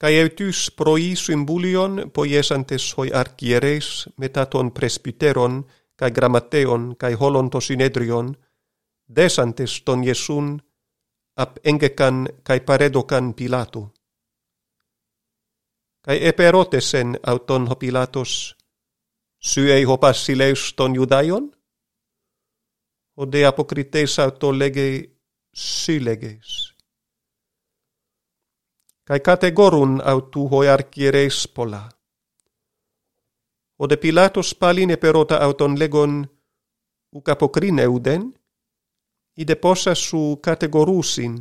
Kai eutus prois symbolion poiesantes hoi archieres metaton presbyteron kai grammateon kai holontosinedrion desantes ton Jesun ap engekan kai paredokan Pilato. Kai eperotesen auton ho pilatos syei ho passileus ton judaion? O de apokriteis auto legei sylegeis kai categorun autu hoiarchies pola. Ode Pilatos paline perota auton legon u capocrine uden, ide posa su categorusin,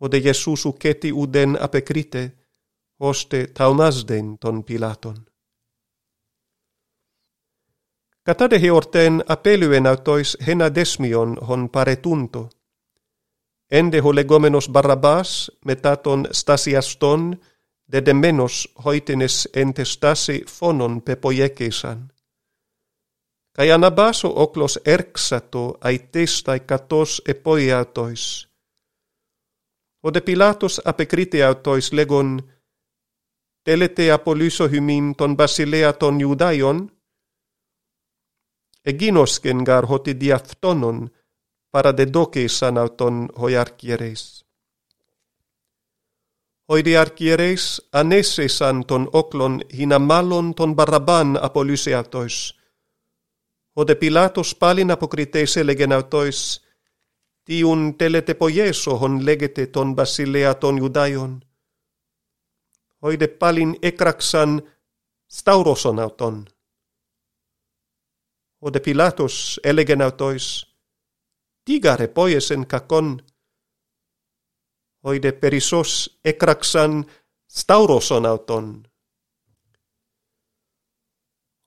ode Iesus uceti uden apecrite, hoste taunasden ton Pilaton. Κατάδε χεορτέν apeluen autois χένα δέσμιον χον παρετούντο, Έντε ο λεγόμενος Μπαραμπάς μετά τον στασιαστόν, δεδεμένος χόιτινες εν τε στάση φόνον πεποιέκησαν. Καί αναμπάς ο όκλος έρξατο αητέστα κατός επόιατοις. Ο δε Πιλάτος απεκρίτε αυτοις λέγον «Τέλετε απολύσω χυμήν τον βασιλέα των Ιουδαίων» «Εγίνωσκεν para de doce sanauton hoi archieres. Hoi de archieres anese san hina malon ton barraban apolyseatois. O Pilatos palin apocriteise legenautois, tiun teletepo poieso hon legete ton basilea ton judaion. Hoi palin ekraxan stauroson auton. O de Pilatos elegenautois, tigare poiesen kakon. Oide perisos ekraksan stauroson auton.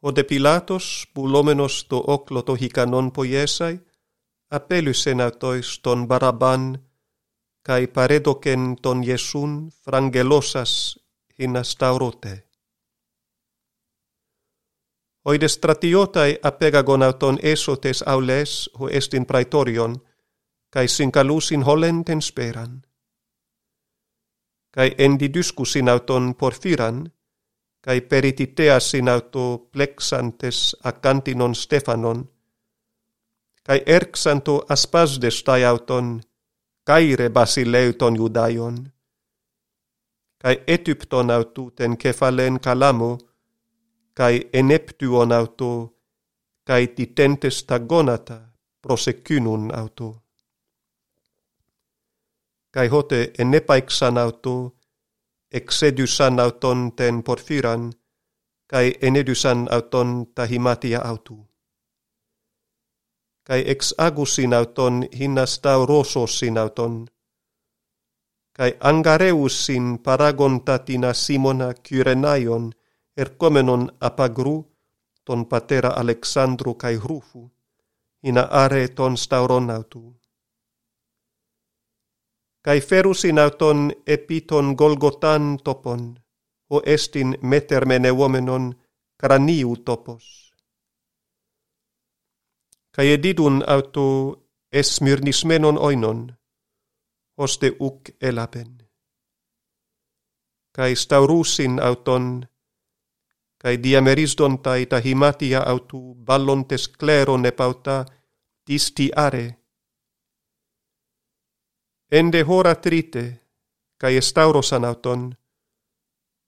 Ode Pilatos, pulomenos to oklo to hikanon poiesai, apelusen autois ton baraban, kai paredoken ton Iesun frangelosas hinastaurote oides stratiotai apegagonauton esotes aules ho est in praetorion, cae sincalusin holenten speran. Cae endidiscusin auton porfiran, cae perititeasin auto plexantes acantinon Stefanon, cae erxanto aspasdes tai auton, caire basileuton judaion, cae etypton aututen kefalen calamo, kai eneptuon auto kai titentes tagonata prosecunun auto. Kai hote enepaiksan auto exedysan auton ten porfiran kai enedusan auton tahimatia autu kai ex agusin auton hinnastau rososin auton kai angareusin paragontatina simona kyrenaion ercomenon apagru ton patera Alexandru kai Rufu, ina are ton stauronautu. Kai ferusin auton epiton Golgotan topon, o estin metermene uomenon craniu topos. Kai edidun autu esmyrnismenon oinon, hoste uk elapen. Kai staurusin auton cae diamerisdontai ta tahimatia autu ballontes cleron pauta disti are. Ende hora trite, cae estaurosan auton,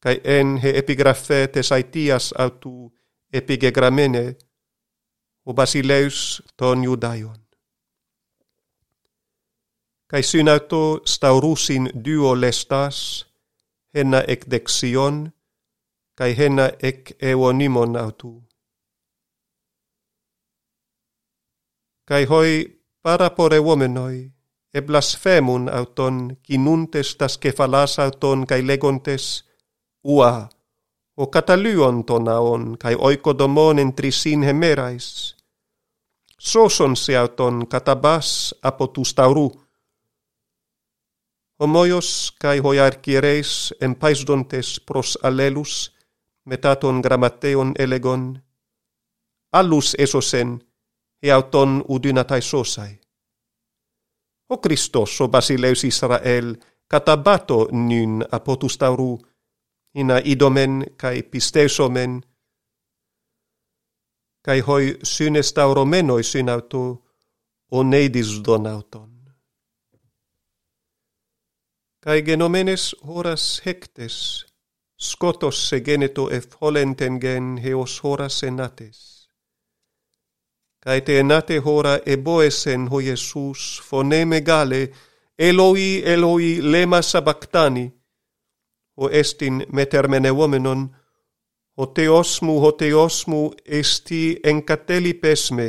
cae en he epigrafetes aitias autu epigegramene, o basileus ton judaion. Cae syn auto staurusin duo lestas, henna ecdexion, kai hena ec eonimon autu. Kai hoi parapore womenoi, e blasfemun auton, kinuntes tas kefalas auton, kai legontes, ua, o cataluon ton aon, kai oikodomon en trisin hemerais. Soson se auton katabas apotus tauru, hoi καί en paisdontes pros allelus metaton grammateon elegon, allus esosen, e auton udynatai sosai. O Christos, o Basileus Israel, catabato nyn apotustauru, ina idomen cae pistesomen, cae hoi synestauro menoi synautu, o neidis donauton. Cae genomenes horas hectes, scotos segeneto e folentengen heos hora senates. Cae te enate hora eboesen ho Iesus, foneme gale, Eloi, Eloi, lema sabactani, ho estin metermene womenon, ho teosmu, ho teosmu, esti encateli pesme.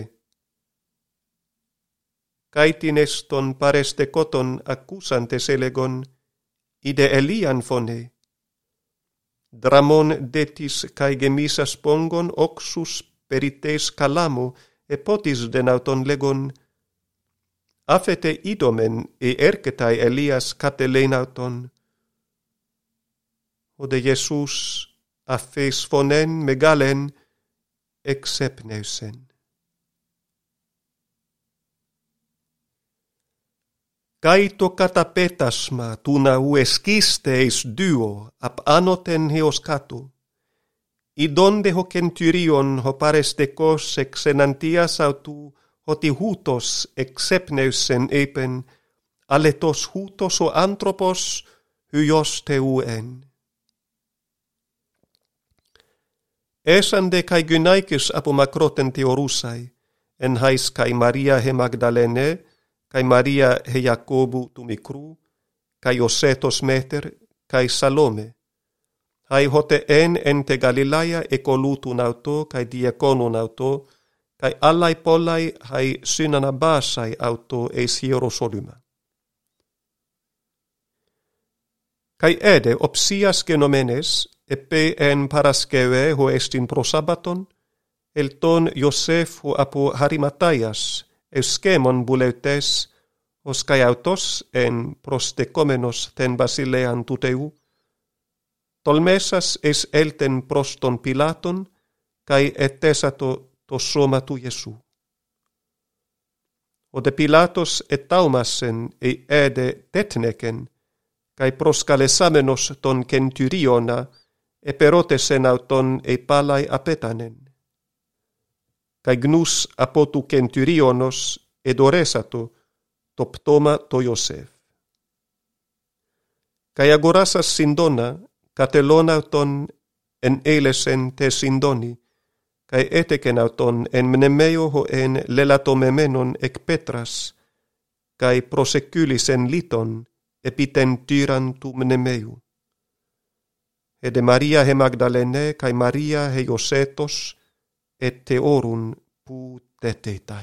Caetin eston pareste coton accusantes elegon, ide Elian fonei. Dramon detis cae gemisas pongon oxus perites calamo e potis denauton legon. Afete idomen e ercetai Elias catelenauton. Ode Jesus affes fonen megalen exepneusen. Kai to katapetasma tuna uescisteis duo ap anoten heoskatu. donde ho centurion ho parestecos exenantias autu hoti hutos exepneusen epen, aletos hutos o antropos hyos teuen. Esande kai gynaikis apo makroten teorusai, en hais kai Maria he Magdalene, kai Maria he Jacobu tu mikru, kai Osetos meter, kai Salome. Hai hote en ente Galilaia ecolutun auto, kai dieconun auto, kai allai pollai hai synana basai auto eis Hierosolyma. Kai ede opsias genomenes, epe en parasceve ho estin pro sabaton, el ton Iosef ho apo Harimatajas, euskemon buleutes, os kai autos en prostekomenos ten basilean tuteu, tolmesas es elten proston pilaton, kai ettesato to soma tu Jesu. Ode Pilatos et taumassen ei ede tetneken, kai proskalesamenos ton centuriona, e perotesen auton ei palai apetanen kai gnus apotu centurionos ed oresato toptoma to Iosef. Kai agorasas sindona catelona ton en elesen te sindoni, kai eteken auton en mnemeo ho en lelatomemenon ek petras, kai prosekylisen liton epiten tyran tu mnemeu. de Maria he Magdalene, kai Maria he Josetos, Ette orun puutteita